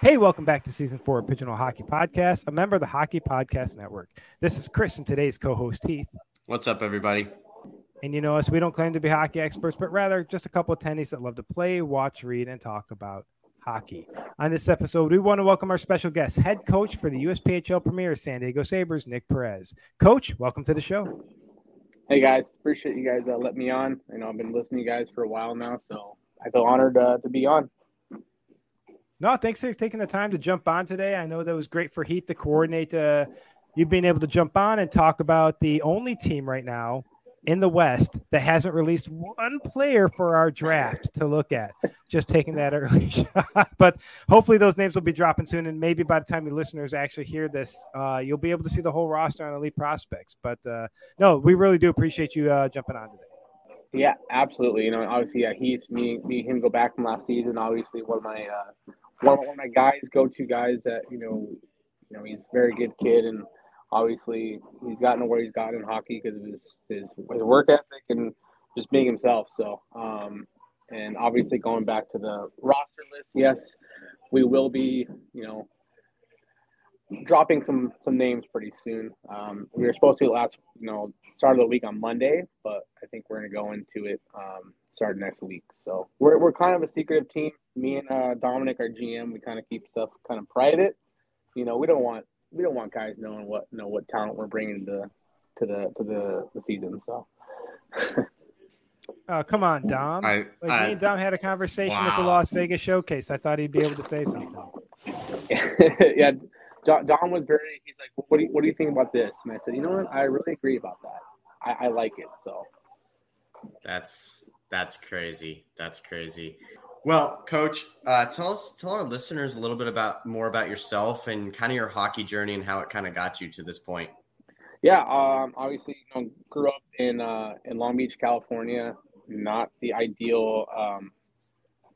Hey, welcome back to season four of Pigeonhole Hockey Podcast, a member of the Hockey Podcast Network. This is Chris and today's co host, Heath. What's up, everybody? And you know us, we don't claim to be hockey experts, but rather just a couple of attendees that love to play, watch, read, and talk about hockey. On this episode, we want to welcome our special guest, head coach for the USPHL Premier San Diego Sabers, Nick Perez. Coach, welcome to the show. Hey guys, appreciate you guys uh, letting me on. I know I've been listening to you guys for a while now, so I feel honored uh, to be on. No, thanks for taking the time to jump on today. I know that was great for Heath to coordinate uh, you being able to jump on and talk about the only team right now in the West that hasn't released one player for our draft to look at. Just taking that early shot. but hopefully those names will be dropping soon. And maybe by the time your listeners actually hear this, uh, you'll be able to see the whole roster on Elite Prospects. But uh, no, we really do appreciate you uh, jumping on today. Yeah, absolutely. You know, obviously, yeah, Heath, me, me, him go back from last season. Obviously, one of my uh, one, of my guys, go-to guys that you know, you know, he's a very good kid, and obviously he's gotten to where he's gotten in hockey because of his, his his work ethic and just being himself. So, um, and obviously going back to the roster list, yes, we will be, you know, dropping some some names pretty soon. Um, we were supposed to last, you know, start of the week on Monday, but I think we're gonna go into it um, start next week. So we're we're kind of a secretive team. Me and uh, Dominic, our GM, we kind of keep stuff kind of private. You know, we don't want we don't want guys knowing what you know what talent we're bringing to to the to the, the season. So. Oh, come on, Dom. I, like I, me and Dom had a conversation wow. at the Las Vegas showcase. I thought he'd be able to say something. yeah, Dom was very. He's like, "What do you, what do you think about this?" And I said, "You know what? I really agree about that. I, I like it." So that's that's crazy. That's crazy. Well, Coach, uh, tell us, tell our listeners a little bit about more about yourself and kind of your hockey journey and how it kind of got you to this point. Yeah, um, obviously, you know, grew up in uh, in Long Beach, California. Not the ideal um,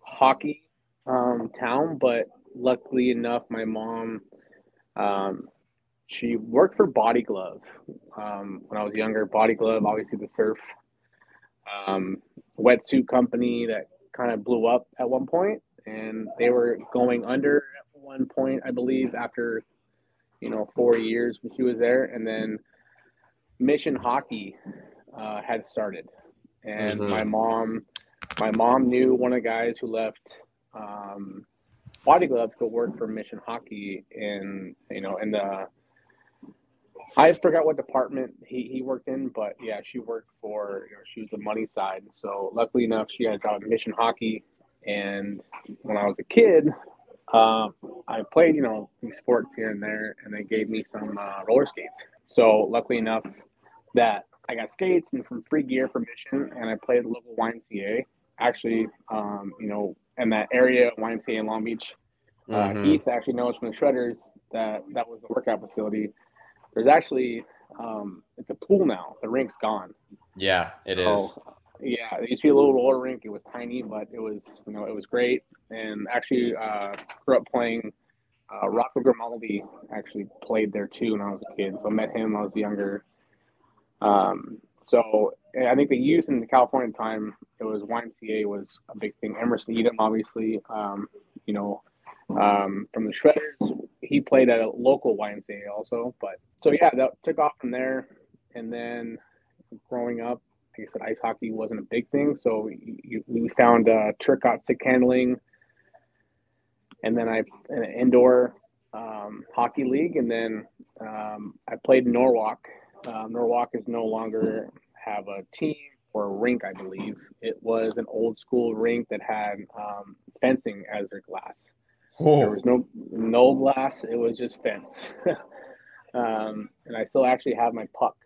hockey um, town, but luckily enough, my mom um, she worked for Body Glove um, when I was younger. Body Glove, obviously the surf um, wetsuit company that kind of blew up at one point, and they were going under at one point, I believe, after you know four years when she was there, and then Mission Hockey uh, had started, and mm-hmm. my mom, my mom knew one of the guys who left. Um, Body Glove to work for Mission Hockey in you know in the I forgot what department he, he worked in, but yeah, she worked for, you know, she was the money side. So luckily enough, she had a job Mission Hockey. And when I was a kid, uh, I played, you know, sports here and there, and they gave me some uh, roller skates. So luckily enough that I got skates and from free gear from Mission, and I played local YMCA. Actually, um, you know, in that area, YMCA in Long Beach, uh, mm-hmm. Heath actually knows from the Shredders that that was the workout facility there's actually um, it's a pool now. The rink's gone. Yeah, it so, is. Yeah, it used to be a little roller rink. It was tiny, but it was you know it was great. And actually, uh, grew up playing. Uh, Rocco Grimaldi actually played there too when I was a kid. So I met him when I was younger. Um, so I think the youth in the California time, it was YMCA was a big thing. Emerson Etem, obviously, um, you know, um, from the Shredders. He played at a local YMCA also, but so yeah, that took off from there. And then growing up, like I said, ice hockey wasn't a big thing. So we, we found uh, Turcotte stick handling, and then I an indoor um, hockey league, and then um, I played Norwalk. Uh, Norwalk is no longer have a team or a rink, I believe. It was an old school rink that had um, fencing as their glass. Oh. There was no no glass; it was just fence. Um, and I still actually have my puck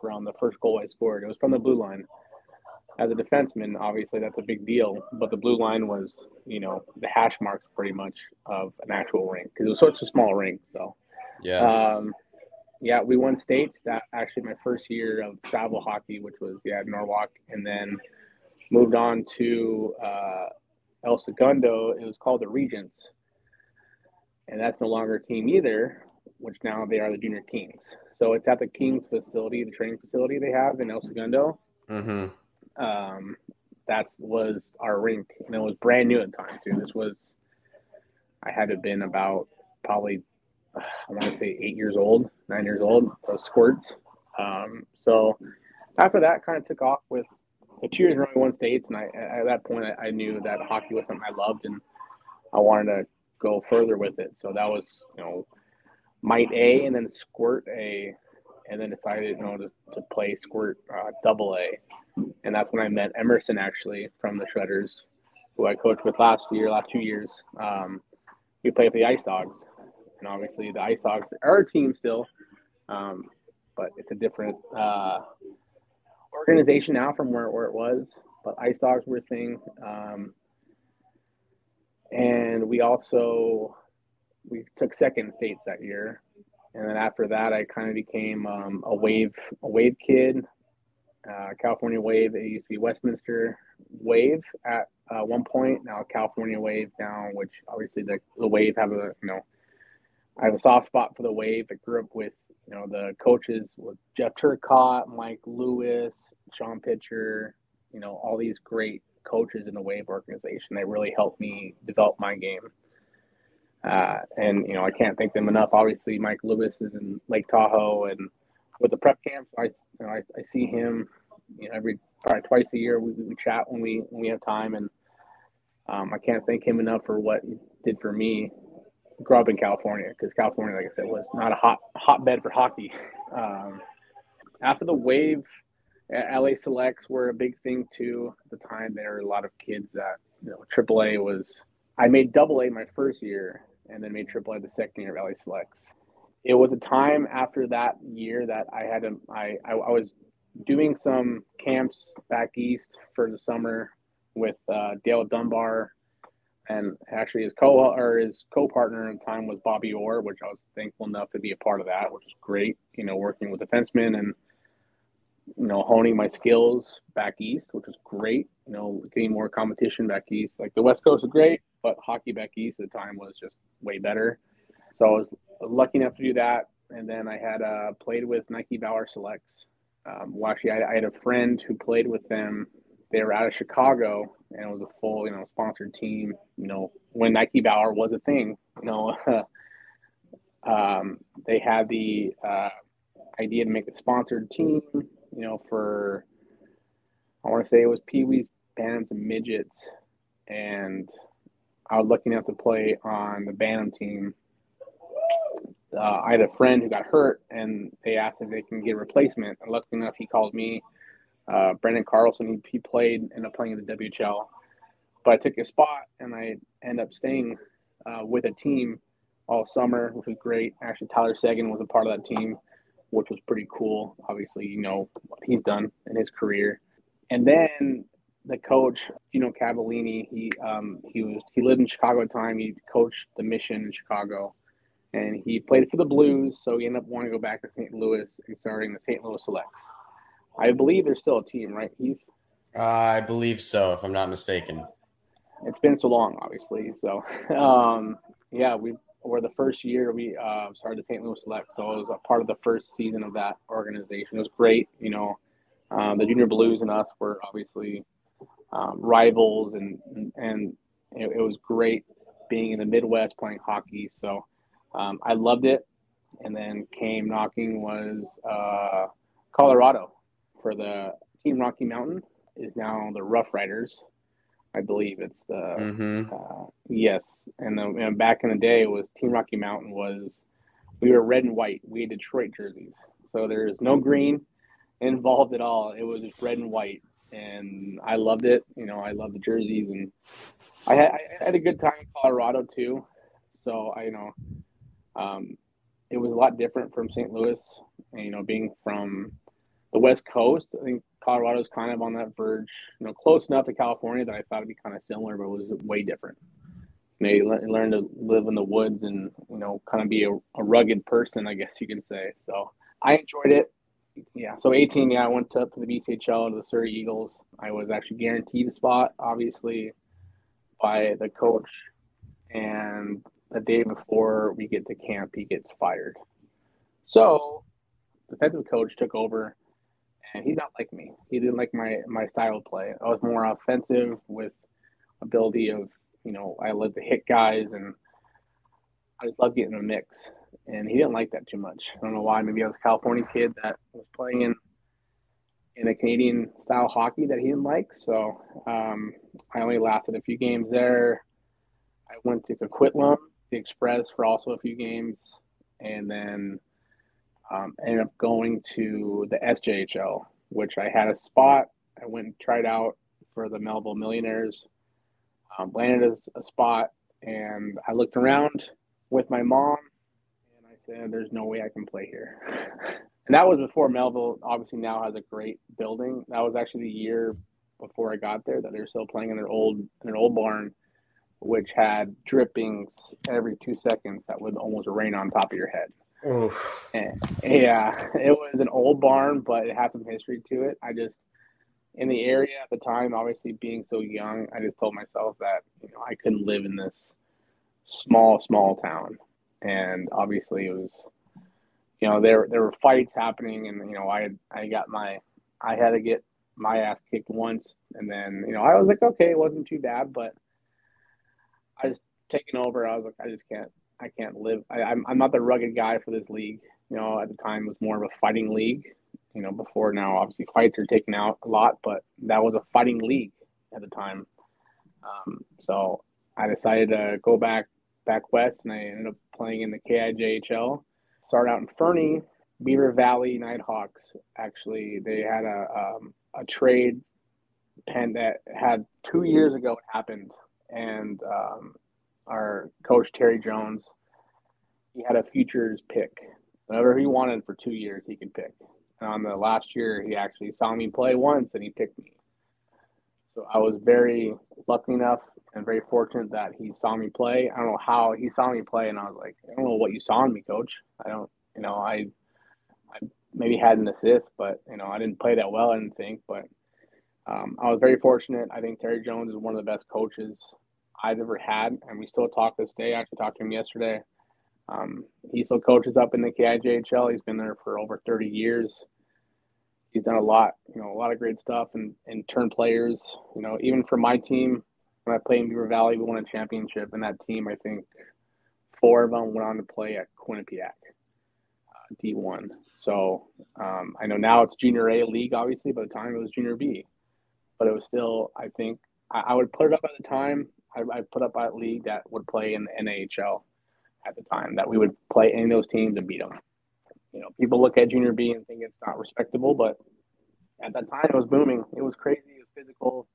from the first goal I scored. It was from the blue line. As a defenseman, obviously that's a big deal, but the blue line was, you know, the hash marks pretty much of an actual rink because it was such a small rink. So, yeah, um, yeah, we won states. That actually my first year of travel hockey, which was yeah Norwalk, and then moved on to uh, El Segundo. It was called the Regents, and that's no longer a team either which now they are the Junior Kings. So it's at the Kings facility, the training facility they have in El Segundo. Mm-hmm. Um, that was our rink, and it was brand new at the time too. This was I had to have been about probably I want to say eight years old, nine years old, those squirts. Um, so after that, kind of took off with the two years running one states, and I at that point I, I knew that hockey was something I loved, and I wanted to go further with it. So that was you know mite A and then squirt A, and then decided you know to, to play squirt uh, double A, and that's when I met Emerson actually from the Shredders, who I coached with last year, last two years. Um, we played for the Ice Dogs, and obviously the Ice Dogs are a team still, um, but it's a different uh, organization now from where, where it was. But Ice Dogs were a thing, um, and we also we took second states that year, and then after that, I kind of became um, a wave a wave kid. Uh, California Wave. It used to be Westminster Wave at uh, one point. Now California Wave down, which obviously the, the Wave have a you know I have a soft spot for the Wave. I grew up with you know the coaches with Jeff Turcotte Mike Lewis, Sean Pitcher, you know all these great coaches in the Wave organization. They really helped me develop my game. Uh, and you know I can't thank them enough. Obviously, Mike Lewis is in Lake Tahoe, and with the prep camps, I you know, I, I see him you know, every probably twice a year. We, we chat when we when we have time, and um, I can't thank him enough for what he did for me grew up in California because California, like I said, was not a hot hotbed for hockey. Um, after the wave, LA Selects were a big thing too. At the time, there were a lot of kids that you know AAA was. I made Double A my first year, and then made AAA the second year of LA Selects. It was a time after that year that I had to. I I, I was doing some camps back east for the summer with uh, Dale Dunbar and actually his co or his co-partner the time was Bobby Orr, which I was thankful enough to be a part of that, which was great. You know, working with defensemen and you know honing my skills back east, which was great. You know, getting more competition back east. Like the West Coast was great, but hockey back east at the time was just way better. So I was lucky enough to do that, and then I had uh, played with Nike Bauer Selects. Um, well, actually, I, I had a friend who played with them. They were out of Chicago, and it was a full, you know, sponsored team. You know, when Nike Bauer was a thing, you know, um, they had the uh, idea to make a sponsored team. You know, for I want to say it was Pee Wee's, Bantams, and Midgets, and I was lucky enough to play on the Bantam team. Uh, I had a friend who got hurt, and they asked if they can get a replacement. And lucky enough, he called me uh, Brendan Carlson, he, he played, ended up playing in the WHL. But I took his spot and I ended up staying uh, with a team all summer, which was great. Actually, Tyler Seguin was a part of that team, which was pretty cool. Obviously, you know what he's done in his career. And then the coach, you know, Cavallini, he um, he was he lived in Chicago at the time. He coached the Mission in Chicago, and he played for the Blues. So he ended up wanting to go back to St. Louis and starting the St. Louis Selects. I believe there's still a team, right, Heath? Uh, I believe so, if I'm not mistaken. It's been so long, obviously. So, um, yeah, we were the first year we uh, started the St. Louis Select, so it was a part of the first season of that organization. It was great, you know. Um, the Junior Blues and us were obviously um, rivals, and and it, it, was great being in the Midwest playing hockey. So um, I loved it. And then came knocking was uh, Colorado for the Team Rocky Mountain is now the Rough Riders. I believe it's the mm-hmm. uh, yes, and, the, and back in the day, it was Team Rocky Mountain was we were red and white. We had Detroit jerseys, so there's no green involved at all. It was just red and white, and I loved it. You know, I love the jerseys, and I had, I had a good time in Colorado too. So I you know, um, it was a lot different from St. Louis, and you know, being from the West Coast. I think Colorado's kind of on that verge, you know, close enough to California that I thought it'd be kind of similar, but it was way different. They learn to live in the woods and you know, kind of be a, a rugged person, I guess you can say. So I enjoyed it. Yeah. So 18, yeah, I went up to the BCHL to the Surrey Eagles. I was actually guaranteed a spot, obviously, by the coach. And the day before we get to camp, he gets fired. So the defensive coach took over and he's not like me. He didn't like my my style of play. I was more offensive with ability of you know I love to hit guys and I love getting a mix. And he didn't like that too much. I don't know why. Maybe I was a California kid that was playing in in a Canadian style hockey that he didn't like. So um, I only lasted a few games there. I went to Coquitlam, the Express, for also a few games, and then um, ended up going to the SJHL, which I had a spot. I went and tried out for the Melville Millionaires, um, landed a, a spot, and I looked around with my mom, and I said, "There's no way I can play here." and that was before Melville obviously now has a great building. That was actually the year before I got there that they're still playing in their old in their old barn, which had drippings every two seconds that would almost rain on top of your head. Oof. And, yeah, it was an old barn, but it had some history to it. I just in the area at the time, obviously being so young, I just told myself that you know I couldn't live in this small, small town. And obviously it was, you know, there there were fights happening, and you know, I I got my I had to get my ass kicked once, and then you know I was like, okay, it wasn't too bad, but I was taking over. I was like, I just can't I can't live. I, I'm I'm not the rugged guy for this league. You know, at the time it was more of a fighting league. You know, before now, obviously fights are taken out a lot, but that was a fighting league at the time. Um, so I decided to go back back west, and I ended up playing in the KIJHL. Started out in Fernie, Beaver Valley Nighthawks. Actually, they had a um, a trade pen that had two years ago happened, and um, our coach Terry Jones, he had a futures pick. Whatever he wanted for two years, he could pick. And on the last year, he actually saw me play once, and he picked me. So I was very lucky enough and very fortunate that he saw me play. I don't know how he saw me play, and I was like, I don't know what you saw in me, coach. I don't, you know, I, I maybe had an assist, but you know, I didn't play that well. I didn't think, but um, I was very fortunate. I think Terry Jones is one of the best coaches I've ever had, and we still talk this day. I actually talked to him yesterday. Um, he still coaches up in the KIJHL. He's been there for over 30 years he's done a lot, you know, a lot of great stuff and, and turn players, you know, even for my team, when I played in Beaver Valley, we won a championship and that team, I think four of them went on to play at Quinnipiac uh, D1. So um, I know now it's junior A league, obviously, by the time it was junior B, but it was still, I think I, I would put it up at the time. I, I put up a league that would play in the NHL at the time that we would play any of those teams and beat them you know, people look at junior B and think it's not respectable, but at that time it was booming. It was crazy. It was physical,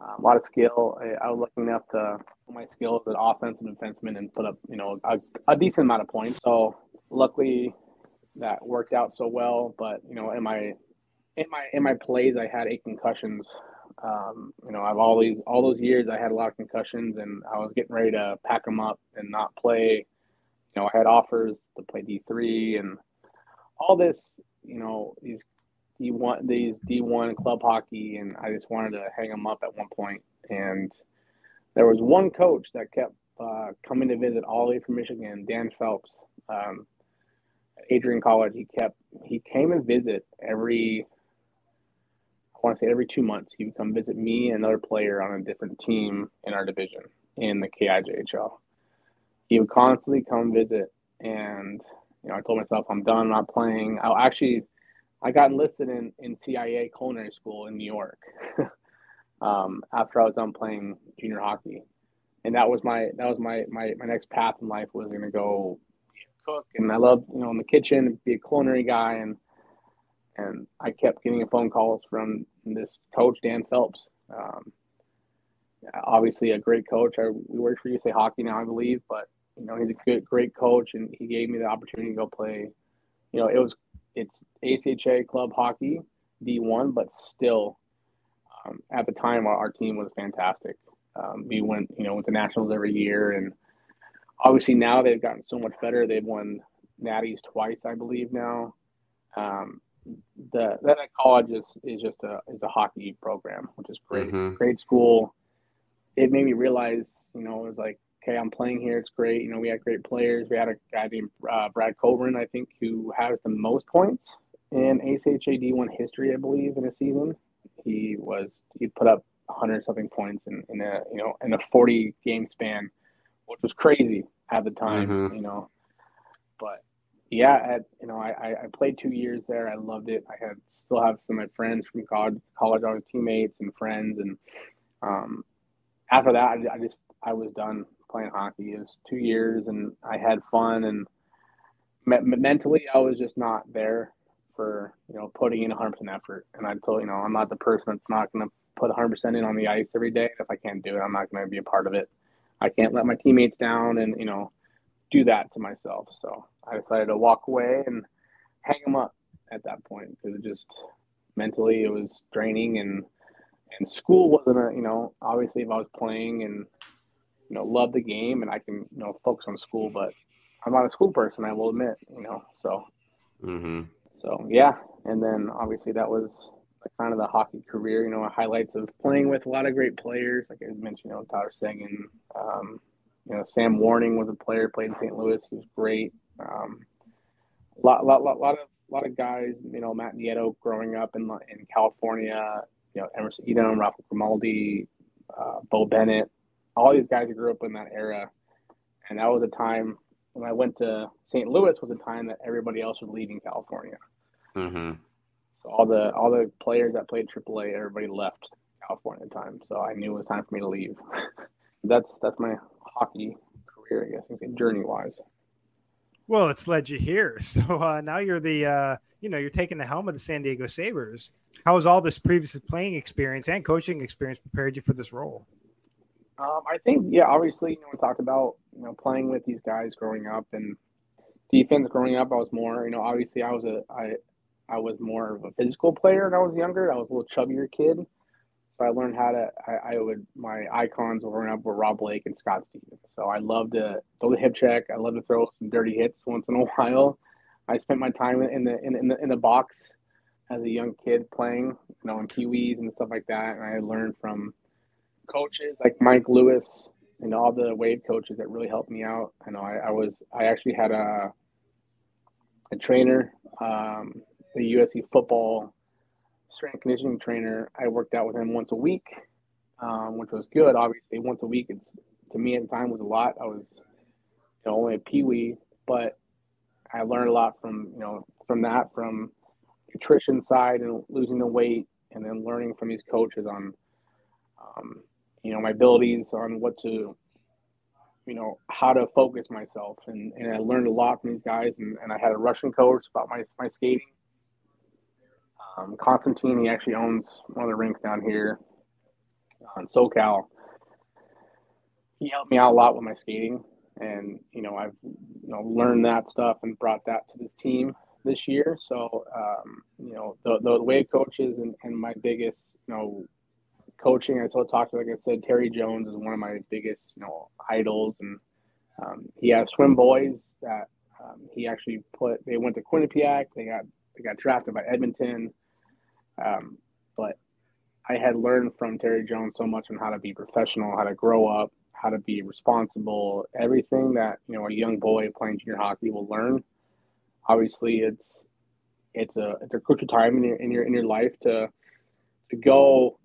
uh, a lot of skill. I, I, was lucky enough to put my skills as an offensive defenseman and put up, you know, a, a, decent amount of points. So luckily that worked out so well. But you know, in my in my in my plays, I had eight concussions. Um, you know, I've all these all those years I had a lot of concussions, and I was getting ready to pack them up and not play. You know, I had offers to play D three and all this, you know, these D one these D one club hockey, and I just wanted to hang them up at one point. And there was one coach that kept uh, coming to visit all the way from Michigan, Dan Phelps, um, Adrian College. He kept he came and visit every. I want to say every two months he would come visit me and another player on a different team in our division in the KIJHL. He would constantly come visit, and you know, I told myself I'm done, I'm not playing. I actually, I got enlisted in, in CIA culinary school in New York um, after I was done playing junior hockey, and that was my that was my my, my next path in life was going to go cook, and I love you know in the kitchen be a culinary guy, and and I kept getting phone calls from this coach Dan Phelps. Um, obviously a great coach. I, we work for USA Hockey now, I believe, but you know, he's a good, great coach, and he gave me the opportunity to go play. You know, it was it's ACHA club hockey D1, but still, um, at the time, our, our, team was fantastic. Um, we went, you know, went to nationals every year, and obviously now they've gotten so much better. They've won natties twice, I believe now. Um, that college is is just a is a hockey program, which is great. Mm-hmm. Great school. It made me realize, you know, it was like okay, I'm playing here. It's great. You know, we had great players. We had a guy named uh, Brad Coburn, I think, who has the most points in ACHA D1 history, I believe, in a season. He was he put up 100 something points in, in a you know in a 40 game span, which was crazy. at the time, mm-hmm. you know. But yeah, at, you know, I, I played two years there. I loved it. I had still have some of my friends from college, college was teammates and friends. And um, after that, I, I just I was done playing hockey. It was two years, and I had fun. And me- mentally, I was just not there for you know putting in 100 percent effort. And I told you know I'm not the person that's not going to put 100 percent in on the ice every day. If I can't do it, I'm not going to be a part of it. I can't let my teammates down, and you know do that to myself. So I decided to walk away and hang them up at that point because it just mentally it was draining and and school wasn't a you know obviously if I was playing and you know love the game and I can you know focus on school, but I'm not a school person. I will admit, you know. So, mm-hmm. so yeah, and then obviously that was kind of the hockey career. You know, highlights of playing with a lot of great players, like I mentioned, you know, Tyler Seguin. Um, you know, Sam Warning was a player, played in St. Louis. He was great. Um, a lot, lot, lot, lot of, lot of guys. You know, Matt Nieto growing up in in California. You know, Emerson Etem, Rocco Grimaldi, uh, Beau Bennett. All these guys who grew up in that era, and that was a time when I went to St. Louis was a time that everybody else was leaving California. Mm-hmm. So all the all the players that played AAA, everybody left California at the time. So I knew it was time for me to leave. that's that's my hockey career, I guess, journey wise. Well, it's led you here. So uh, now you're the, uh, you know, you're taking the helm of the San Diego Sabers. How has all this previous playing experience and coaching experience prepared you for this role? Um, I think, yeah, obviously, you know, we talked about, you know, playing with these guys growing up and defense growing up. I was more, you know, obviously I was a, I, I was more of a physical player when I was younger. I was a little chubbier kid. So I learned how to. I, I would my icons growing up were Rob Blake and Scott Stevens. So I love to throw the hip check. I love to throw some dirty hits once in a while. I spent my time in the in, in the in the box as a young kid playing, you know, in Pee Wees and stuff like that. And I learned from coaches like Mike Lewis and all the wave coaches that really helped me out. I know I, I was I actually had a a trainer, um, the USC football strength conditioning trainer. I worked out with him once a week, um, which was good. Obviously, once a week, it's to me at the time was a lot. I was you know, only a peewee, but I learned a lot from you know from that from nutrition side and losing the weight, and then learning from these coaches on um, you know my abilities on what to you know how to focus myself and, and I learned a lot from these guys and, and I had a Russian coach about my my skating um, Constantine, he actually owns one of the rinks down here on SoCal. He helped me out a lot with my skating, and you know I've you know learned that stuff and brought that to this team this year. So um, you know the the way coaches and, and my biggest you know coaching. I still talk to like I said, Terry Jones is one of my biggest you know idols, and um, he has swim boys that um, he actually put. They went to Quinnipiac. They got they got drafted by Edmonton. Um, but I had learned from Terry Jones so much on how to be professional, how to grow up, how to be responsible, everything that you know a young boy playing junior hockey will learn. Obviously, it's it's a it's a crucial time in your in your in your life to to go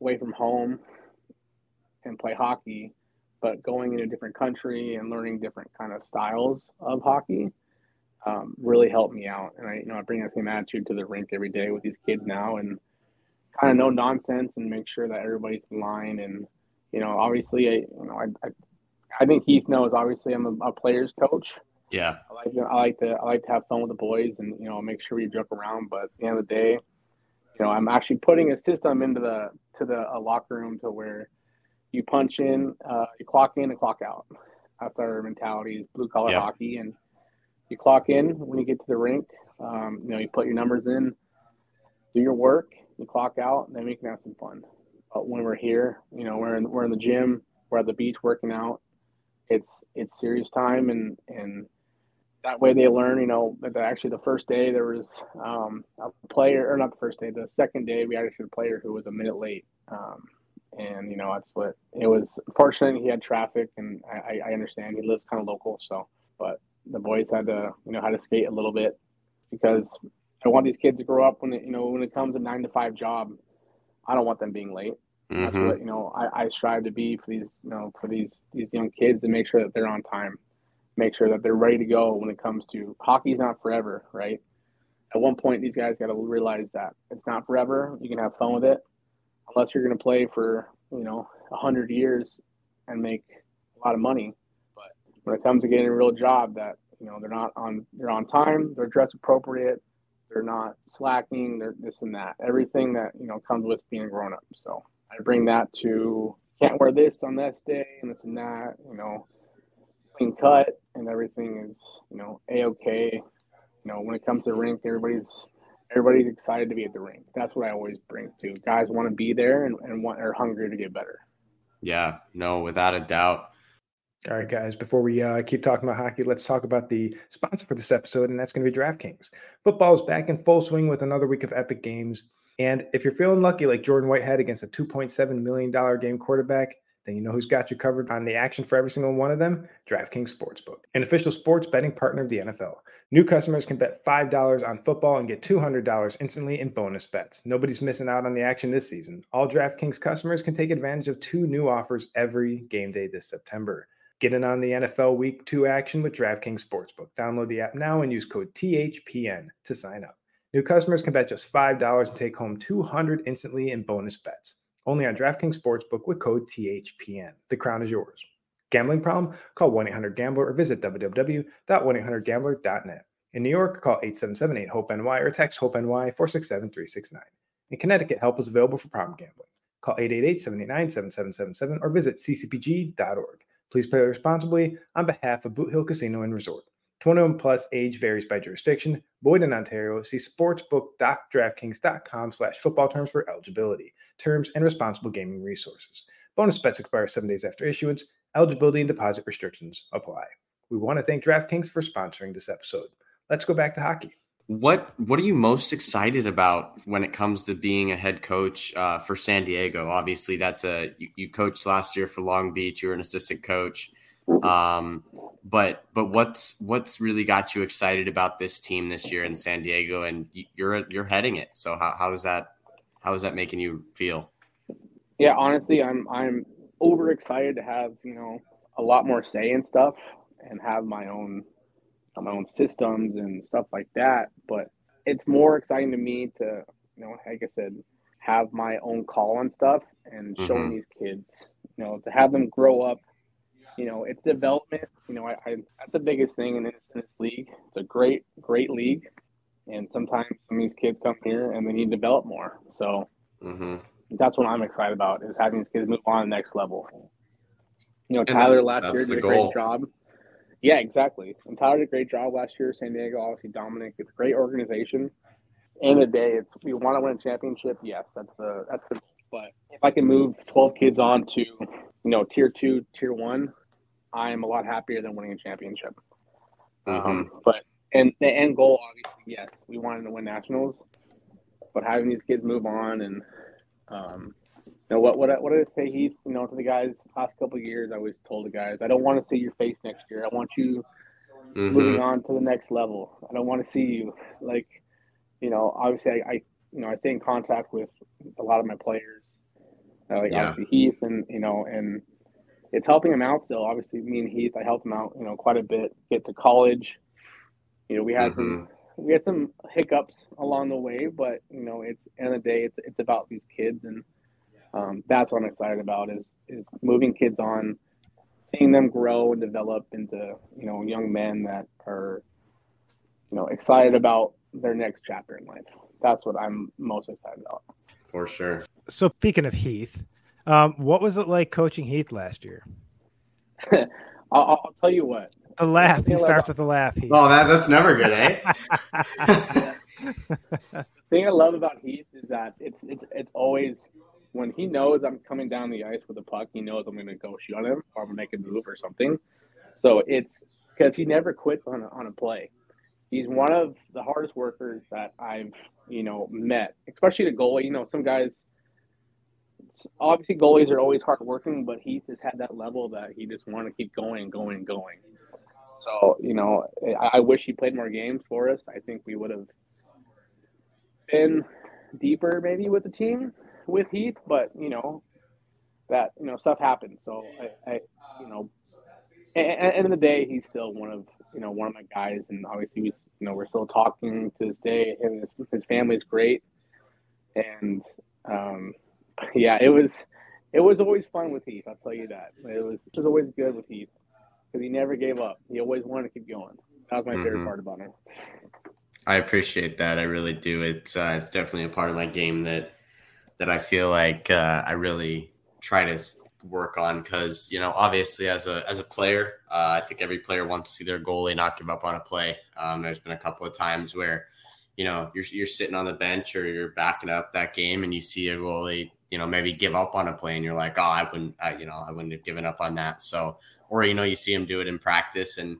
away from home and play hockey, but going in a different country and learning different kind of styles of hockey um, really helped me out. And I, you know, I bring that same attitude to the rink every day with these kids now, and kind of no nonsense and make sure that everybody's in line. And you know, obviously, I, you know, I, I, I think Heath knows. Obviously, I'm a, a player's coach. Yeah, I like to, I like to, I like to have fun with the boys, and you know, make sure we joke around. But at the end of the day, you know, I'm actually putting a system into the to the a locker room to where you punch in, uh, you clock in and clock out. That's our mentality, blue collar yep. hockey, and you clock in when you get to the rink. Um, you know, you put your numbers in, do your work, you clock out, and then we can have some fun. But when we're here, you know, we're in we're in the gym, we're at the beach working out. It's it's serious time, and and that way they learn. You know, that actually the first day there was um, a player, or not the first day, the second day we actually had a player who was a minute late. Um, and you know that's what it was. Fortunately, he had traffic, and I, I understand he lives kind of local, so but the boys had to you know how to skate a little bit because I want these kids to grow up when it, you know when it comes to nine to five job. I don't want them being late. Mm-hmm. That's what you know I, I strive to be for these you know for these these young kids to make sure that they're on time. make sure that they're ready to go when it comes to hockey's not forever, right? At one point, these guys got to realize that it's not forever. You can have fun with it, unless you're going to play for you know a hundred years and make a lot of money. When it comes to getting a real job, that you know they're not on they're on time, they're dressed appropriate, they're not slacking, they're this and that. Everything that you know comes with being a grown up. So I bring that to can't wear this on this day and this and that. You know, clean cut and everything is you know a okay. You know, when it comes to the rink, everybody's everybody's excited to be at the rink. That's what I always bring to guys want to be there and, and want are hungry to get better. Yeah, no, without a doubt. All right, guys, before we uh, keep talking about hockey, let's talk about the sponsor for this episode, and that's going to be DraftKings. Football is back in full swing with another week of epic games. And if you're feeling lucky, like Jordan Whitehead against a $2.7 million game quarterback, then you know who's got you covered on the action for every single one of them DraftKings Sportsbook, an official sports betting partner of the NFL. New customers can bet $5 on football and get $200 instantly in bonus bets. Nobody's missing out on the action this season. All DraftKings customers can take advantage of two new offers every game day this September. Get in on the NFL Week 2 action with DraftKings Sportsbook. Download the app now and use code THPN to sign up. New customers can bet just $5 and take home 200 instantly in bonus bets. Only on DraftKings Sportsbook with code THPN. The crown is yours. Gambling problem? Call 1 800 Gambler or visit www.1800Gambler.net. In New York, call 877 8 HOPE NY or text HOPE NY 467 369. In Connecticut, help is available for problem gambling. Call 888 789 7777 or visit ccpg.org. Please play responsibly on behalf of Boot Hill Casino and Resort. 21 plus age varies by jurisdiction. Void in Ontario. See sportsbook.draftkings.com slash football terms for eligibility, terms, and responsible gaming resources. Bonus bets expire seven days after issuance. Eligibility and deposit restrictions apply. We want to thank DraftKings for sponsoring this episode. Let's go back to hockey. What What are you most excited about when it comes to being a head coach uh, for San Diego? Obviously, that's a you, you coached last year for Long Beach. You were an assistant coach. Um, but but what's what's really got you excited about this team this year in San Diego, and you're you're heading it. So how how is that how is that making you feel? Yeah, honestly, I'm I'm overexcited to have you know a lot more say in stuff and have my own my own systems and stuff like that. But it's more exciting to me to you know, like I said, have my own call on stuff and showing mm-hmm. these kids, you know, to have them grow up you know, it's development. You know, I, I that's the biggest thing in this, in this league. It's a great, great league, and sometimes some of these kids come here and they need to develop more. So mm-hmm. that's what I'm excited about is having these kids move on to the next level. You know, Tyler last year did a goal. great job. Yeah, exactly. And Tyler did a great job last year. San Diego, obviously, Dominic. It's a great organization. End of the day, it's we want to win a championship. Yes, that's the that's the. But if I can move 12 kids on to, you know, tier two, tier one, I am a lot happier than winning a championship. Mm-hmm. Um, but and the end goal, obviously, yes, we wanted to win nationals, but having these kids move on and um, know what what what did I say, Heath? You know, to the guys last couple of years, I always told the guys, I don't want to see your face next year. I want you mm-hmm. moving on to the next level. I don't want to see you like, you know, obviously, I, I you know I stay in contact with a lot of my players, uh, like yeah. obviously Heath and you know and it's helping him out still. Obviously, me and Heath, I helped him out, you know, quite a bit. Get to college, you know, we had mm-hmm. some we had some hiccups along the way, but you know, it's end of the day, it's it's about these kids, and um, that's what I'm excited about is is moving kids on, seeing them grow and develop into you know young men that are, you know, excited about their next chapter in life. That's what I'm most excited about. For sure. So speaking of Heath, um, what was it like coaching Heath last year? I'll, I'll, tell you what. The laugh. He starts with the laugh. Heath. Oh, that, that's never good, eh? the thing I love about Heath is that it's it's it's always when he knows I'm coming down the ice with a puck, he knows I'm going to go shoot on him or I'm going to make a move or something. So it's because he never quits on a, on a play. He's one of the hardest workers that I've you know met, especially the goalie. You know, some guys obviously goalies are always hardworking, but Heath has had that level that he just want to keep going, going, going. So you know, I, I wish he played more games for us. I think we would have been deeper maybe with the team with Heath, but you know that you know stuff happens. So I, I you know at the end of the day, he's still one of you know one of my guys, and obviously, we, you know, we're still talking to this day. Him, his, his family is great, and um, yeah, it was it was always fun with Heath. I'll tell you that. It was it was always good with Heath because he never gave up. He always wanted to keep going. That was my mm-hmm. favorite part about him. I appreciate that. I really do. It's uh, it's definitely a part of my game that that I feel like uh, I really try to work on because you know obviously as a as a player uh, I think every player wants to see their goalie not give up on a play. Um, there's been a couple of times where you know you're you're sitting on the bench or you're backing up that game and you see a goalie you know maybe give up on a play and you're like oh I wouldn't I, you know I wouldn't have given up on that so or you know you see him do it in practice and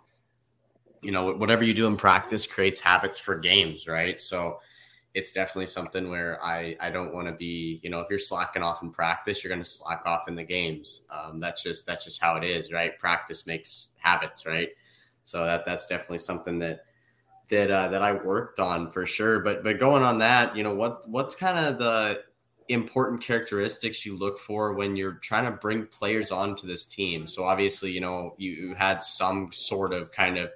you know whatever you do in practice creates habits for games right so it's definitely something where I I don't want to be you know if you're slacking off in practice you're going to slack off in the games. Um, that's just that's just how it is right? Practice makes habits right? So that that's definitely something that that uh, that I worked on for sure. But but going on that you know what what's kind of the important characteristics you look for when you're trying to bring players onto this team? So obviously you know you, you had some sort of kind of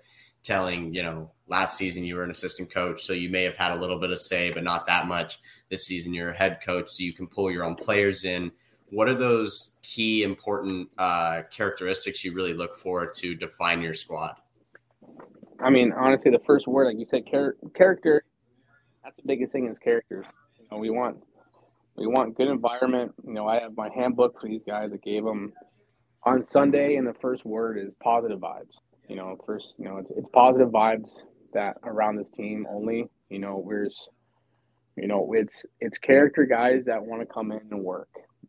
telling, you know, last season you were an assistant coach, so you may have had a little bit of say, but not that much. This season you're a head coach, so you can pull your own players in. What are those key important uh, characteristics you really look for to define your squad? I mean, honestly, the first word, like you said, char- character. That's the biggest thing is characters. You know, we want we want good environment. You know, I have my handbook for these guys. that gave them on Sunday, and the first word is positive vibes. You know, first, you know, it's, it's positive vibes that around this team only. You know, where's, you know, it's it's character guys that want to come in and work.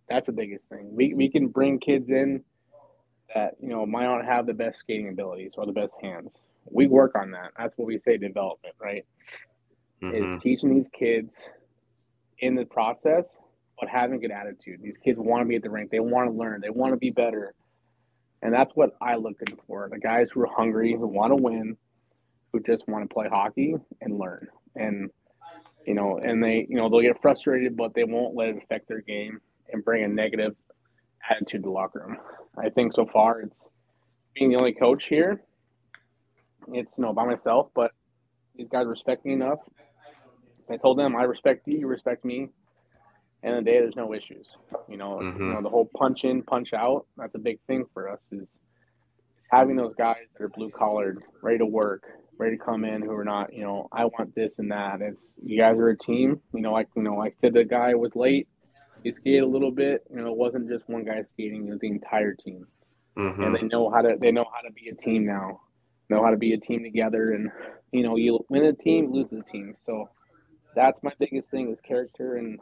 That's the biggest thing. We we can bring kids in that you know might not have the best skating abilities or the best hands. We work on that. That's what we say development, right? Mm-hmm. Is teaching these kids in the process, but having a good attitude. These kids want to be at the rink. They want to learn. They want to be better. And that's what I looking for. The guys who are hungry, who want to win, who just want to play hockey and learn. And you know, and they, you know, they'll get frustrated, but they won't let it affect their game and bring a negative attitude to the locker room. I think so far it's being the only coach here. It's you know by myself, but these guys respect me enough. I told them I respect you, you respect me And the day, there's no issues. You know, mm-hmm. you know the whole punch in, punch out. That's a big thing for us is having those guys that are blue collared, ready to work, ready to come in, who are not, you know, I want this and that. It's you guys are a team. You know, like you know, I said the guy was late. He skated a little bit. You know, it wasn't just one guy skating; it was the entire team. Mm-hmm. And they know how to they know how to be a team now. Know how to be a team together, and you know, you win a team, lose a team. So that's my biggest thing is character and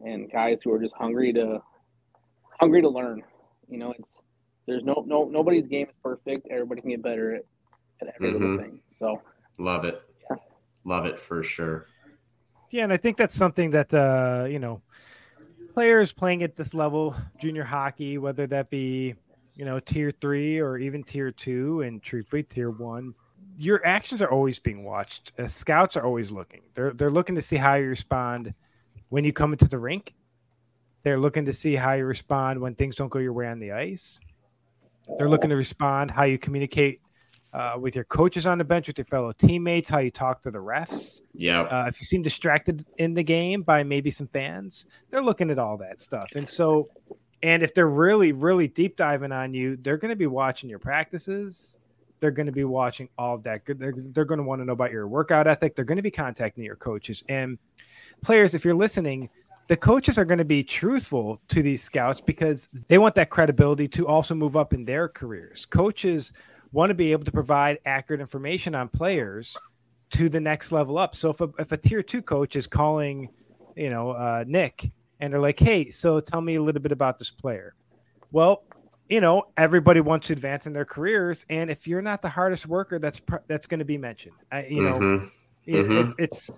and guys who are just hungry to hungry to learn. You know, it's there's no no nobody's game is perfect. Everybody can get better at, at every mm-hmm. little thing. So love it. Yeah. Love it for sure. Yeah, and I think that's something that uh, you know, players playing at this level, junior hockey, whether that be, you know, tier three or even tier two and truthfully tier one, your actions are always being watched. Uh, scouts are always looking. They're they're looking to see how you respond when you come into the rink. They're looking to see how you respond when things don't go your way on the ice. They're looking to respond how you communicate uh, with your coaches on the bench, with your fellow teammates, how you talk to the refs. Yeah. Uh, if you seem distracted in the game by maybe some fans, they're looking at all that stuff. And so, and if they're really, really deep diving on you, they're going to be watching your practices. They're going to be watching all of that. They're, they're going to want to know about your workout ethic. They're going to be contacting your coaches. And players, if you're listening, the coaches are going to be truthful to these scouts because they want that credibility to also move up in their careers. Coaches want to be able to provide accurate information on players to the next level up. So if a, if a tier two coach is calling, you know, uh, Nick and they're like, hey, so tell me a little bit about this player. Well, you know, everybody wants to advance in their careers, and if you're not the hardest worker, that's that's going to be mentioned. I, you know, mm-hmm. It, mm-hmm. it, it's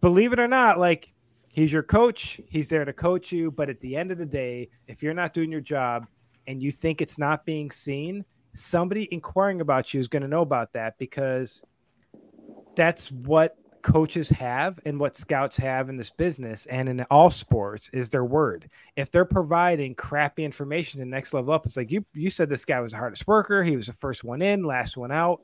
believe it or not, like he's your coach, he's there to coach you. But at the end of the day, if you're not doing your job and you think it's not being seen, somebody inquiring about you is going to know about that because that's what coaches have and what scouts have in this business and in all sports is their word. If they're providing crappy information to next level up, it's like you you said this guy was the hardest worker. He was the first one in, last one out.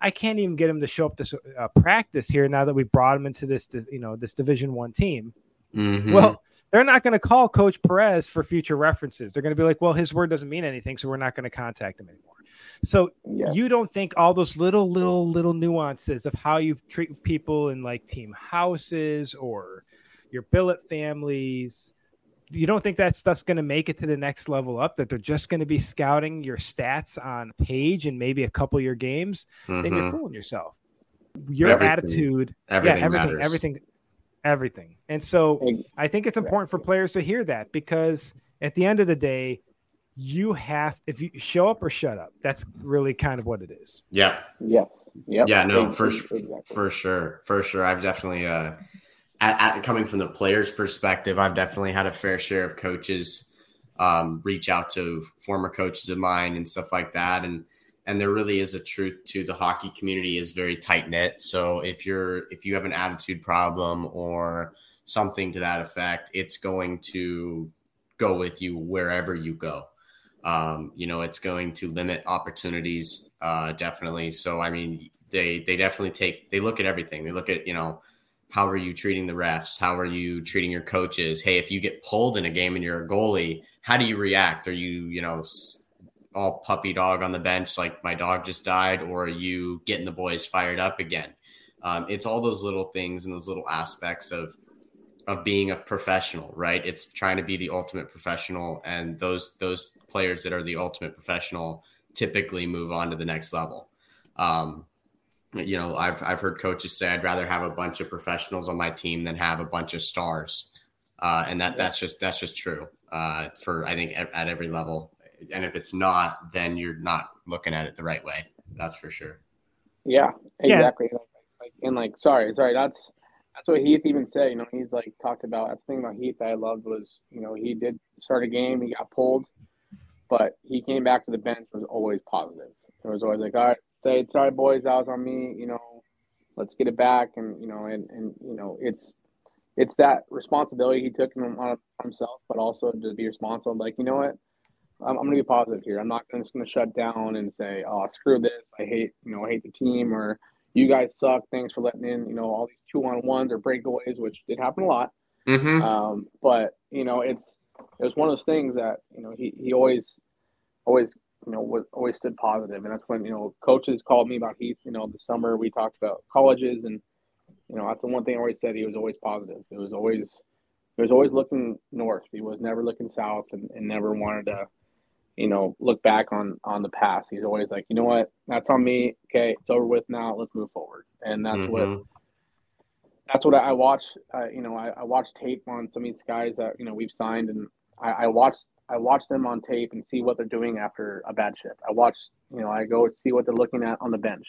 I can't even get him to show up to uh, practice here now that we brought him into this, you know, this Division One team. Mm-hmm. Well, they're not going to call Coach Perez for future references. They're going to be like, well, his word doesn't mean anything, so we're not going to contact him anymore. So yeah. you don't think all those little, little, little nuances of how you treat people in like team houses or your billet families, you don't think that stuff's going to make it to the next level up? That they're just going to be scouting your stats on page and maybe a couple of your games? Mm-hmm. Then you're mm-hmm. fooling yourself. Your everything, attitude, everything, yeah, everything, matters. everything, everything. And so I think it's important for players to hear that because at the end of the day, you have if you show up or shut up. That's really kind of what it is. Yeah. Yes. Yep. Yeah. No. For exactly. for sure. For sure. I've definitely uh, at, at, coming from the player's perspective, I've definitely had a fair share of coaches um, reach out to former coaches of mine and stuff like that, and and there really is a truth to the hockey community is very tight knit. So if you're if you have an attitude problem or something to that effect, it's going to go with you wherever you go. Um, you know, it's going to limit opportunities, uh, definitely. So, I mean, they they definitely take they look at everything. They look at you know how are you treating the refs? How are you treating your coaches? Hey, if you get pulled in a game and you're a goalie, how do you react? Are you you know all puppy dog on the bench like my dog just died, or are you getting the boys fired up again? Um, it's all those little things and those little aspects of of being a professional, right? It's trying to be the ultimate professional, and those those players that are the ultimate professional typically move on to the next level. Um, you know, I've I've heard coaches say I'd rather have a bunch of professionals on my team than have a bunch of stars, uh, and that that's just that's just true uh, for I think at, at every level. And if it's not, then you're not looking at it the right way. That's for sure. Yeah, exactly. Yeah. Like, and like, sorry, sorry. That's that's what Heath even said. You know, he's like talked about. That's the thing about Heath that I loved was, you know, he did start a game, he got pulled, but he came back to the bench was always positive. It was always like, all right, say, sorry, boys, that was on me. You know, let's get it back, and you know, and and you know, it's it's that responsibility he took on himself, but also to be responsible. Like, you know what? I'm, I'm going to be positive here. I'm not gonna, just going to shut down and say, "Oh, screw this. I hate, you know, I hate the team," or "You guys suck. Thanks for letting in, you know, all these two on ones or breakaways," which did happen a lot. Mm-hmm. Um, but you know, it's it was one of those things that you know he he always always you know was always stood positive, and that's when you know coaches called me about Heath. You know, the summer we talked about colleges, and you know that's the one thing I always said. He was always positive. It was always he was always looking north. He was never looking south, and, and never wanted to you know, look back on on the past. He's always like, you know what, that's on me. Okay, it's over with now. Let's move forward. And that's mm-hmm. what that's what I, watch. Uh, you know, I, I watch tape on some of these guys that you know we've signed, and I, I watch I watch them on tape and see what they're doing after a bad shift. I watch, you know, I go see what they're looking at on the bench.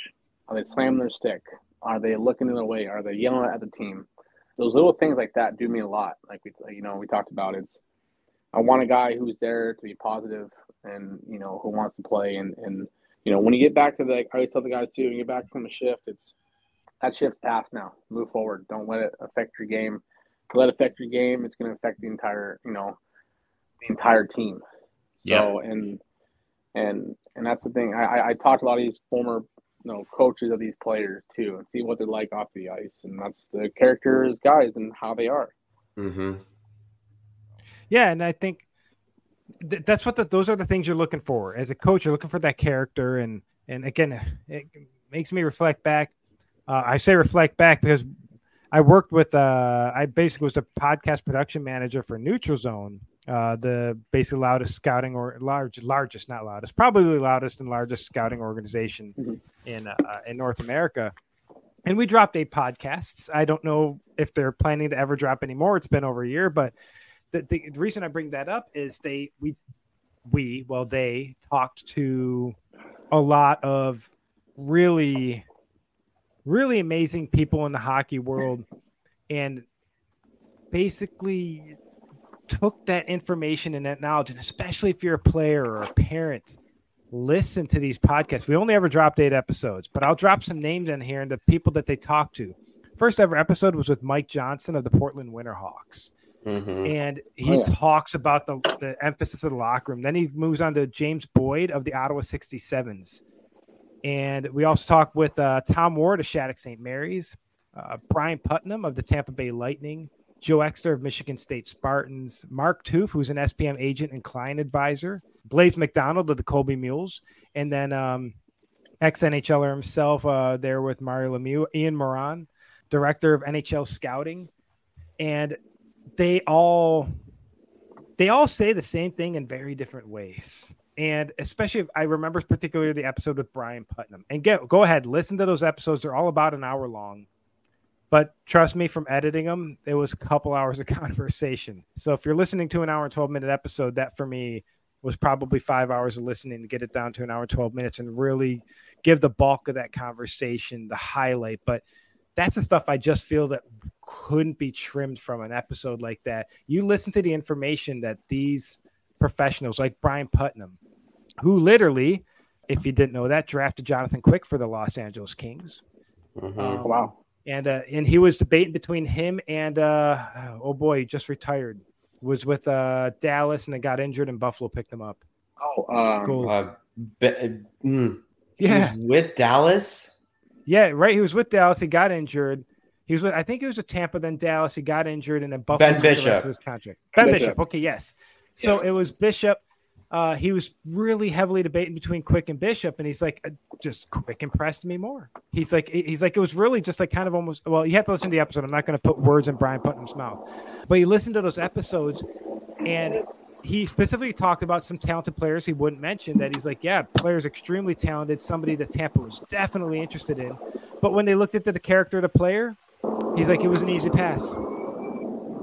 Are they slamming their stick? Are they looking the way? Are they yelling at the team? Those little things like that do me a lot. Like we, you know, we talked about. It's I want a guy who's there to be positive and you know who wants to play. And and you know when you get back to the I always tell the guys too when you get back from a shift it's that shift's past now. Move forward. Don't let it affect your game. If you let it affect your game it's going to affect the entire you know the entire team. Yeah. so, and and and that's the thing. I I talked a lot of these former you know coaches of these players too and see what they're like off the ice. And that's the characters guys and how they are. Mm-hmm. Yeah and I think th- that's what the, those are the things you're looking for as a coach. You're looking for that character, and and again, it makes me reflect back. Uh, I say reflect back because I worked with. Uh, I basically was the podcast production manager for Neutral Zone, uh, the basically loudest scouting or large largest, not loudest, probably the loudest and largest scouting organization mm-hmm. in uh, in North America. And we dropped eight podcasts. I don't know if they're planning to ever drop any more. It's been over a year, but the, the, reason I bring that up is they we we well they talked to a lot of really really amazing people in the hockey world and basically took that information and that knowledge and especially if you're a player or a parent listen to these podcasts we only ever dropped eight episodes but i'll drop some names in here and the people that they talked to first ever episode was with Mike Johnston of the Portland Winterhawks. Mm-hmm. And he oh, yeah. talks about the, the emphasis of the locker room. Then he moves on to James Boyd of the Ottawa 67s. And we also talked with uh, Tom Ward of Shattuck St. Mary's, uh, Brian Putnam of the Tampa Bay Lightning, Joe Exter of Michigan State Spartans, Mark Toof, who's an SPM agent and client advisor, Blaise MacDonald of the Colby Mules, and then um, ex NHLer himself uh, there with Mario Lemieux, Ian Moran, director of NHL scouting. And they all they all say the same thing in very different ways. And especially if I remember particularly the episode with Brian Putnam. And get go ahead, listen to those episodes. They're all about an hour long. But trust me, from editing them, it was a couple hours of conversation. So if you're listening to an hour and 12 minute episode, that for me was probably five hours of listening to get it down to an hour and 12 minutes and really give the bulk of that conversation the highlight. But that's the stuff I just feel that couldn't be trimmed from an episode like that. You listen to the information that these professionals, like Brian Putnam, who literally, if you didn't know that, drafted Jonathan Quick for the Los Angeles Kings. Mm-hmm. Um, wow. And uh, and he was debating between him and uh, oh boy, just retired. Was with uh, Dallas and then got injured and Buffalo picked him up. Oh, um, cool. Uh, be, mm, yeah, with Dallas. Yeah, right. He was with Dallas. He got injured. He was with, I think he was with Tampa, then Dallas. He got injured, and then Buffalo ben Bishop. his contract. Ben, ben Bishop. Bishop. Okay, yes. So yes. it was Bishop. Uh, he was really heavily debating between Quick and Bishop, and he's like, uh, just Quick impressed me more. He's like, he's like, it was really just like kind of almost. Well, you have to listen to the episode. I'm not going to put words in Brian Putnam's mouth, but you listen to those episodes, and he specifically talked about some talented players he wouldn't mention that he's like, yeah, players extremely talented, somebody that Tampa was definitely interested in. But when they looked into the character of the player, he's like, it was an easy pass.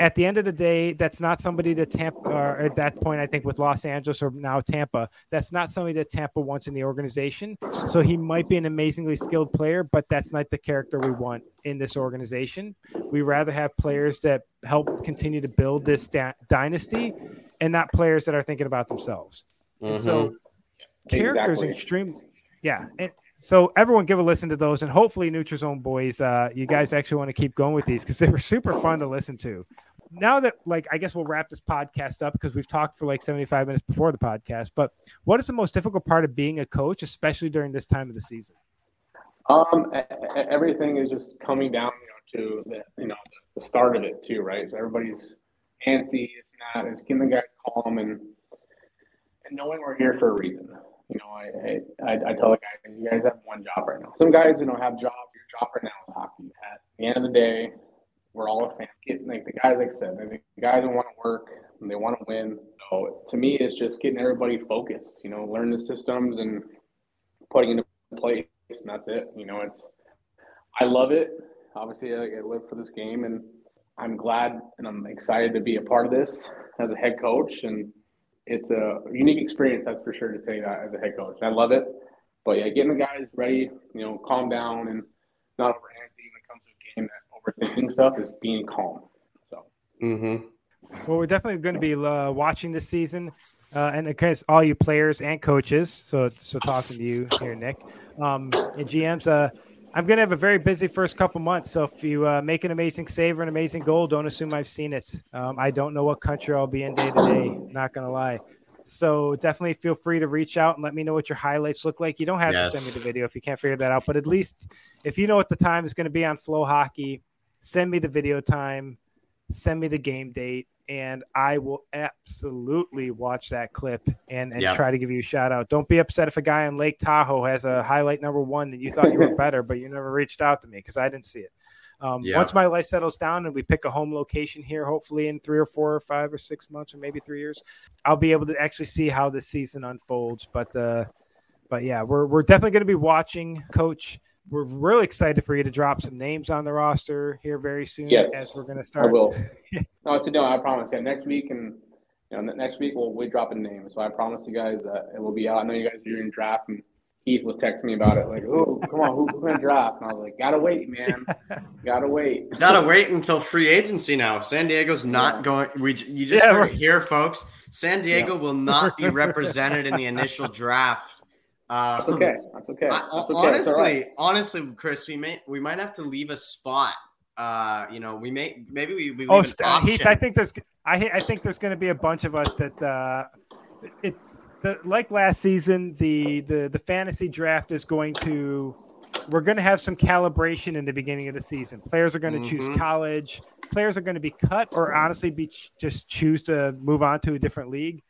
At the end of the day, that's not somebody that Tampa, or at that point, I think with Los Angeles or now Tampa, that's not somebody that Tampa wants in the organization. So he might be an amazingly skilled player, but that's not the character we want in this organization. We rather have players that help continue to build this da- dynasty and not players that are thinking about themselves. Mm-hmm. so characters exactly. extreme. Yeah. And so everyone give a listen to those and hopefully Neutral Zone boys, uh, you guys actually want to keep going with these because they were super fun to listen to. Now that like I guess we'll wrap this podcast up because we've talked for like 75 minutes before the podcast, but what is the most difficult part of being a coach, especially during this time of the season? Um, everything is just coming down you know, to the you know the start of it too, right? So everybody's antsy, that is keeping the guys calm and and knowing we're here for a reason. You know, I, I I tell the guys, you guys have one job right now. Some guys, you know, have jobs. Your job right now is hockey. At the end of the day, we're all a fan. Get, like the guys, like I said, the guys who want to work and they want to win. So to me, it's just getting everybody focused. You know, learn the systems and putting into place, and that's it. You know, it's I love it. Obviously, I, I live for this game, and I'm glad and I'm excited to be a part of this as a head coach. And it's a unique experience, that's for sure, to say that as a head coach. I love it. But yeah, getting the guys ready, you know, calm down and not overantsy when it comes to a game that overthinking stuff is being calm. So. Mm-hmm. Well, we're definitely going to be uh, watching this season. Uh, and because all you players and coaches, so so talking to you here, Nick, um, and GMs, uh, I'm going to have a very busy first couple months. So if you uh, make an amazing save or an amazing goal, don't assume I've seen it. Um, I don't know what country I'll be in day to day. Not going to lie. So definitely feel free to reach out and let me know what your highlights look like. You don't have yes. to send me the video if you can't figure that out, but at least if you know what the time is going to be on FloHockey, send me the video time, send me the game date, and I will absolutely watch that clip and, and try to give you a shout out. Don't be upset if a guy in Lake Tahoe has a highlight number one that you thought you were better, but you never reached out to me because I didn't see it. Um, Once my life settles down and we pick a home location here, hopefully in three or four or five or six months or maybe three years, I'll be able to actually see how the season unfolds. But uh, but yeah, we're we're definitely going to be watching, Coach we're really excited for you to drop some names on the roster here very soon. Yes, as we're going to start. I will. no, it's a no. I promise. Yeah, next week and you know next week we'll we drop a name. So I promise you guys that it will be out. I know you guys are doing draft and Keith was texting me about it, like, "Oh, come on, who's going to draft?" And I was like, "Gotta wait, man. Gotta wait. Gotta wait until free agency now. San Diego's not yeah. going. We you just yeah, heard it here, folks. San Diego yeah. will not be represented in the initial draft that's um, okay. That's okay. That's okay. honestly, right. honestly, Chris, we may we might have to leave a spot uh, you know, we may maybe we, we oh, leave an option. Heath, I think there's I I think there's going to be a bunch of us that uh, it's the like last season. The the the fantasy draft is going to we're going to have some calibration in the beginning of the season. Players are going to Mhm. choose college. Players are going to be cut or honestly be ch- just choose to move on to a different league.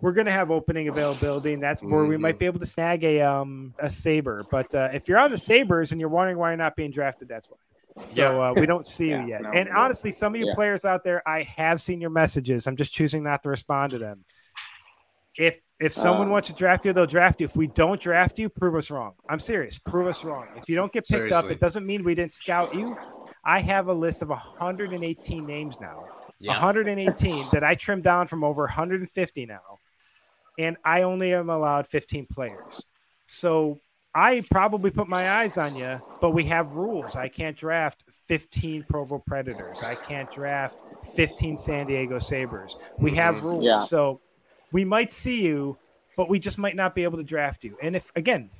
We're going to have opening availability, and that's where we Mhm. might be able to snag a um a saber. But uh, if you're on the Sabers and you're wondering why you're not being drafted, that's why. So uh, we don't see Yeah, you yet. no, and no. honestly, some of you Yeah. players out there, I have seen your messages. I'm just choosing not to respond to them. If if someone Um, wants to draft you, they'll draft you. If we don't draft you, prove us wrong. I'm serious. Prove us wrong. If you don't get picked up, it doesn't mean we didn't scout you. I have a list of 118 names now. yeah. 118 that I trimmed down from over 150 now. And I only am allowed 15 players. So I probably put my eyes on you, but we have rules. I can't draft 15 Provo Predators. I can't draft 15 San Diego Sabers. We have Mhm. rules. Yeah. So we might see you, but we just might not be able to draft you. And if again,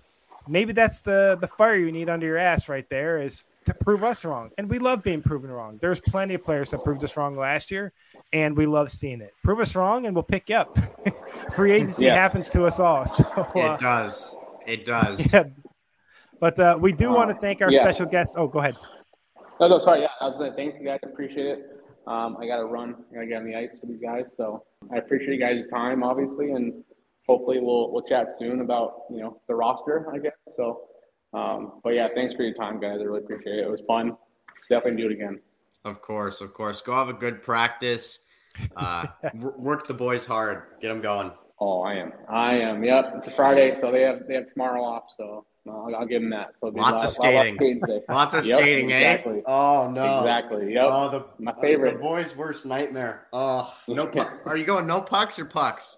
maybe that's the the fire you need under your ass right there is to prove us wrong. And we love being proven wrong. There's plenty of players that proved us wrong last year, and we love seeing it. Prove us wrong, and we'll pick you up. Free agency Yes. happens to us all. So, uh, It does. It does. yeah. But uh, we do Uh, want to thank our yeah. special guests. Oh, go ahead. No, no, sorry. Yeah, I was gonna thanks you guys. Appreciate it. Um, I got to run. I got to get on the ice with you guys. So I appreciate you guys' time, obviously, and hopefully we'll we'll chat soon about you know the roster, I guess. So, um, but yeah, thanks for your time, guys. I really appreciate it. It was fun. Definitely do it again. Of course, of course. Go have a good practice. Uh, work the boys hard. Get them going. Oh, I am. I am. Yep. It's a Friday, so they have they have tomorrow off. So uh, I'll, I'll give them that. So it'll be a Lots lot- of lot- lot skating. skating today. Lots of Yep, skating, exactly. eh? Oh no. Exactly. Yep. Oh, the My uh, favorite. The boys' worst nightmare. Oh, no. Pu- are you going no pucks or pucks?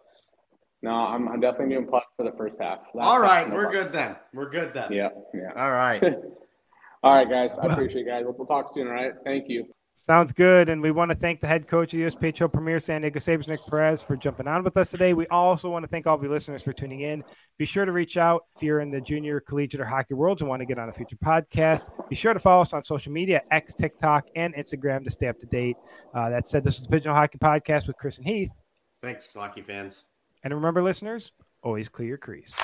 No, I'm, I'm definitely doing puck for the first half. Last All half, we're puck. good then. We're good then. Yeah. Yeah. All right. All right, guys. I appreciate you guys. We'll, we'll talk soon. All right. Thank you. Sounds good. And we want to thank the head coach of USPHL Premier San Diego Sabers, Nick Perez, for jumping on with us today. We also want to thank all of you listeners for tuning in. Be sure to reach out if you're in the junior, collegiate, or hockey world and want to get on a future podcast. Be sure to follow us on social media, X, TikTok, and Instagram to stay up to date. Uh, that said, this was the Pigeon Hockey Podcast with Chris and Heath. Thanks, hockey fans. And remember, listeners, always clear your crease.